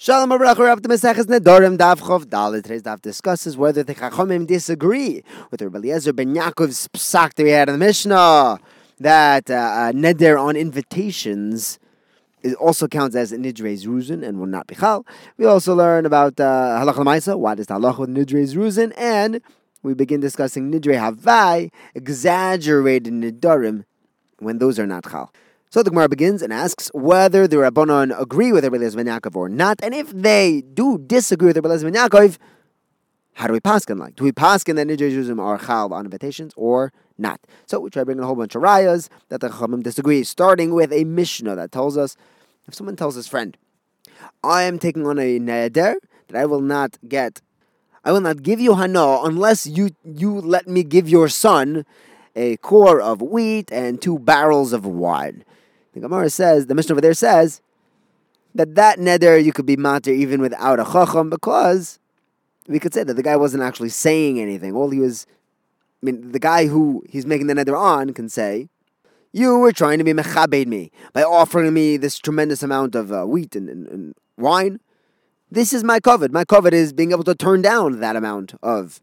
Shalom Abrach, we're up to Maseches Nedorim, Daf Chov Dalit. Today's Daf discusses whether the Chachomim disagree with Rabbi Eliezer ben Yaakov's psak that we had in the Mishnah, that uh, uh, Neder on invitations it also counts as Nidrei Zruzin and will not be Chal. We also learn about uh, Halach Lamaisa, what is the Halach with Nidrei Zruzin, and we begin discussing Nidrei Havai, exaggerated Nidorim, when those are not Chal. So the Gemara begins and asks whether the Rabbanon agree with Rabbi Eliezer Yaakov or not, and if they do disagree with Rabbi Eliezer Yaakov, how do we paskin like? Do we paskin that Nidrei Zruzim are chal on invitations or not? So we try bringing a whole bunch of rayas that the Chachamim disagree, starting with a Mishnah that tells us if someone tells his friend, I am taking on a neder that I will not get, I will not give you hana unless you you let me give your son a core of wheat and two barrels of wine. The Gemara says, the Mishnah over there says, that that neder you could be matir even without a chacham because we could say that the guy wasn't actually saying anything. All he was, I mean, the guy who he's making the neder on can say, you were trying to be mechabed me by offering me this tremendous amount of uh, wheat and, and, and, wine. This is my koved. My koved is being able to turn down that amount of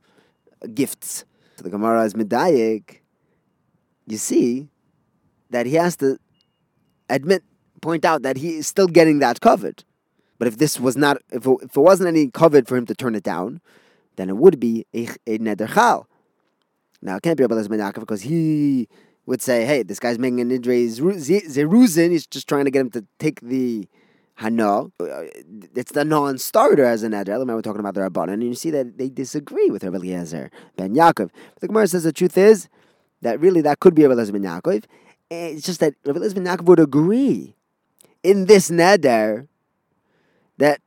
gifts. So the Gemara is medayik. You see that he has to admit, point out that he is still getting that koved. But if this was not, if it, if it wasn't any koved for him to turn it down, then it would be a, a neder chal. Now it can't be Rabbi Yaakov because he would say, "Hey, this guy's making a nidre zeruzin. He's just trying to get him to take the hana. Uh, it's the non-starter as an neder. We're talking about the rabbanon, and you see that they disagree with Rabbi Eliezer ben Yaakov. But the Gemara says the truth is that really that could be Rabbi Eliezer ben Yaakov. It's just that Rabbi Eliezer ben Yaakov would agree in this neder that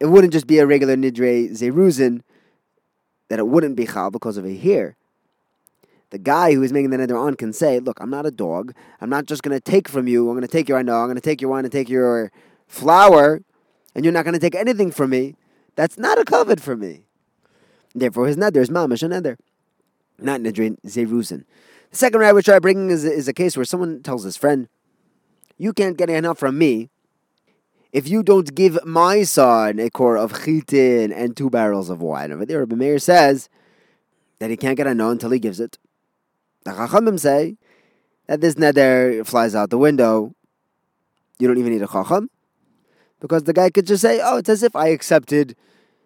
it wouldn't just be a regular nidre zeruzin, that it wouldn't be chal because of a hair. The guy who is making the neder on can say, "Look, I'm not a dog. I'm not just going to take from you. I'm going to take your know. I'm going to take your wine and take your flour, and you're not going to take anything from me. That's not a koved for me. Therefore, his neder is mamash a neder, not nidre zeruzin. The second right which I'm bringing is, is a case where someone tells his friend, "You can't get enough from me." if you don't give my son a core of chitin and two barrels of wine. Over there, Rabbi Meir says that he can't get a no until he gives it. The Chachamim say that this neder flies out the window. You don't even need a Chacham. Because the guy could just say, oh, it's as if I accepted.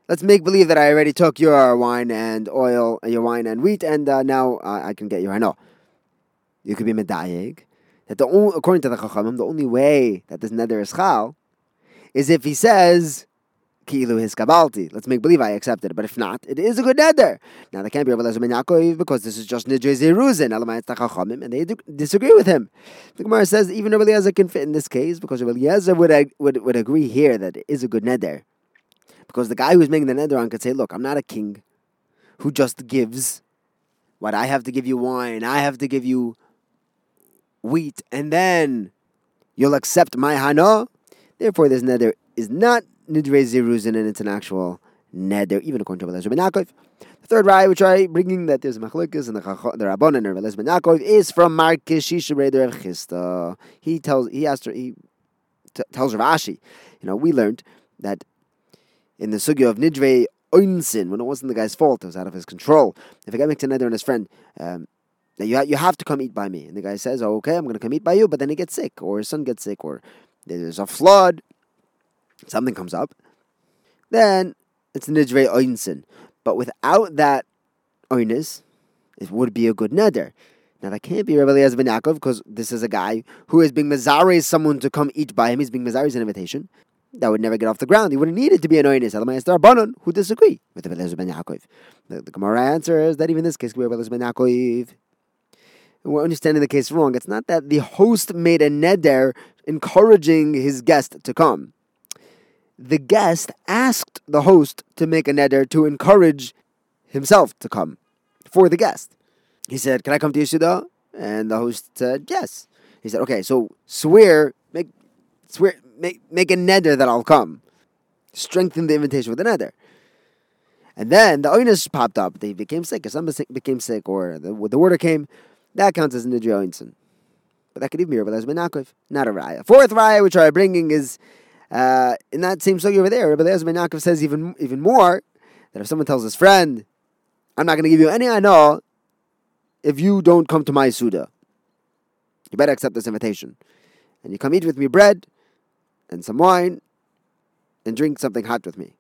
Let's make believe that I already took your wine and oil, your wine and wheat, and uh, now uh, I can get your. I know. You could be medayeg. That the only, according to the Chachamim, the only way that this neder is chal is if he says, Kilu his kabalti. Let's make believe I accepted. But if not, it is a good neder. Now, they can't be Rabbi Lezer because this is just Nidre Zeruzin, and they disagree with him. The Gemara says even Rabbi Eliezer can fit in this case because Rabbi Eliezer would, would, would agree here that it is a good neder. Because the guy who's making the neder on could say, look, I'm not a king who just gives what I have to give you wine, I have to give you wheat, and then you'll accept my hana. Therefore, this neder is not nidre zeruzin, and it's an actual neder, even according to Rabbi Yaakov. The third raya, which I bringing that there's machlokas and the the Rabban and ben Yaakov, is from Mar Kashisha brei Rav Chisda. He tells, he asked, he t- tells Rav Ashi, you know, we learned that in the sugya of nidre oinsin, when it wasn't the guy's fault, it was out of his control. If a guy makes a neder on his friend, um, you, you have to come eat by me. And the guy says, oh, okay, I'm going to come eat by you, but then he gets sick, or his son gets sick, or there's a flood, something comes up, then it's nidre oinsin. But without that oinis, it would be a good neder. Now that can't be Eliezer ben Yaakov because this is a guy who is being mazare someone to come eat by him. He's being mazare an invitation that would never get off the ground. He wouldn't need it to be an oinis. Otherwise, the Rabbanon who disagree with Eliezer ben Yaakov. The, the Gemara answer is that even this case could be Eliezer ben Yaakov. We're understanding the case wrong. It's not that the host made a neder encouraging his guest to come. The guest asked the host to make a neder to encourage himself to come for the guest. He said, Can I come to Yeshuda? And the host said, Yes. He said, Okay, so swear, make swear make make a neder that I'll come. Strengthen the invitation with a neder. And then the oinus popped up. They became sick, or somebody became sick, or the, the water came. That counts as oinson. But that could even be Rabbi Lezer ben Yaakov, not a raya. Fourth raya, which I'm bringing, is Uh, in that same story over there, Rabbi Eliezer ben Yaakov says even even more that if someone tells his friend, "I'm not going to give you any ano if you don't come to my suda," you better accept this invitation, and you come eat with me bread and some wine and drink something hot with me.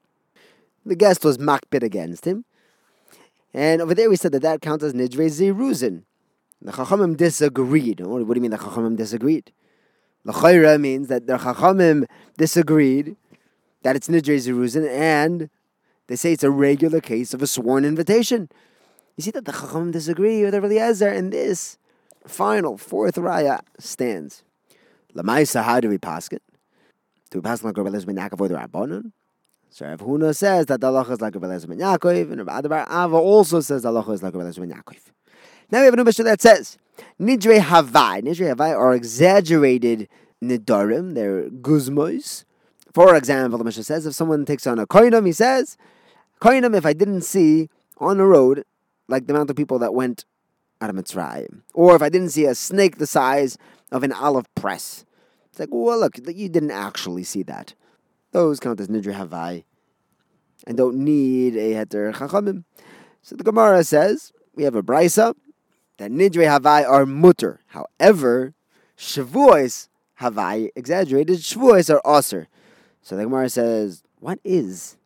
The guest was makbid against him, and over there we said that that counts as nidre zeruzin. The Chachamim disagreed. What do you mean the Chachamim disagreed? The L'chayra means that the Chachamim disagreed that it's Nidre Zeruzin and they say it's a regular case of a sworn invitation. You see that the Chachamim disagree with Eliezer and this final fourth raya stands. Lamaisa, how do we pass it? Do we pass like Rabbi Eliezer ben Yaakov the Rabbanon? So Rav Huna says that the halacha is like Rabbi Eliezer ben Yaakov, and Rabbi Ada bar Ahava also says the halacha is like Rabbi Eliezer ben Yaakov. Now we have a new Mishnah that says Nidre Havai. Nidre Havai are exaggerated Nidarim, they're guzmos. For example, the Mishnah says if someone takes on a koinum, he says, koinum, if I didn't see on the road, like the amount of people that went out of Mitzrayim, or if I didn't see a snake the size of an olive press. It's like, well, look, you didn't actually see that. Those count as Nidre Havai and don't need a Heter Chachamim. So the Gemara says, we have a Brisa that Nidre Havai are mutter. However, Shavuos Havai, exaggerated, Shavuos are Aser. So the Gemara says, what is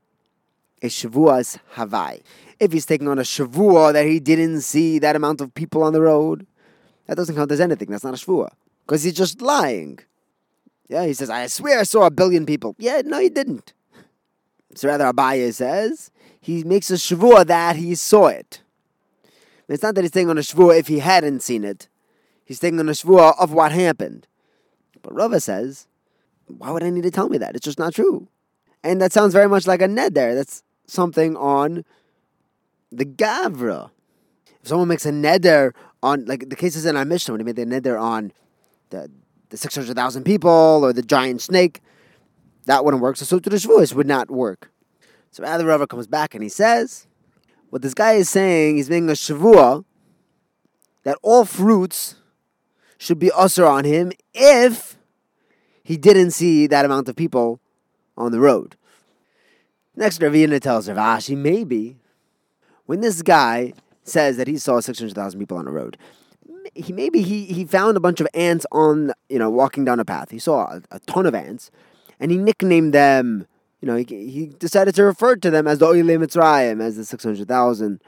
a Shavuos Havai? If he's taking on a Shavua that he didn't see that amount of people on the road, that doesn't count as anything. That's not a Shavua. Because he's just lying. Yeah, he says, I swear I saw a billion people. Yeah, no, he didn't. So rather, Abaye says, he makes a Shavua that he saw it. It's not that he's taking on a shvua if he hadn't seen it. He's taking on a shvua of what happened. But Rava says, why would I need to tell me that? It's just not true. And that sounds very much like a neder. That's something on the gavra. If someone makes a neder on, like the cases in our Mishnah, when he made the neder on the, the 600,000 people or the giant snake, that wouldn't work. So, so the shvuas would not work. So rather, Rava comes back and he says, what this guy is saying, he's making a shavua that all fruits should be usher on him if he didn't see that amount of people on the road. Next, Ravina tells Rav Ashi, maybe when this guy says that he saw 600,000 people on the road, he maybe he, he found a bunch of ants on, you know, walking down a path. He saw a, a ton of ants and he nicknamed them you know, he, he decided to refer to them as the Oile Mitzrayim, as the 600,000.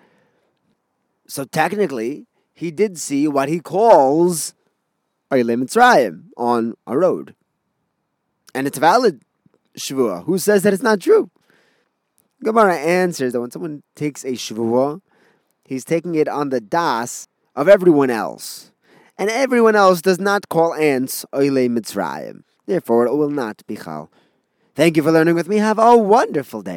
So technically, he did see what he calls Oile Mitzrayim on a road. And it's valid Shavua. Who says that it's not true? Gemara answers that when someone takes a Shavua, he's taking it on the das of everyone else. And everyone else does not call ants Oile Mitzrayim. Therefore, it will not be Chal. Thank you for learning with me. Have a wonderful day.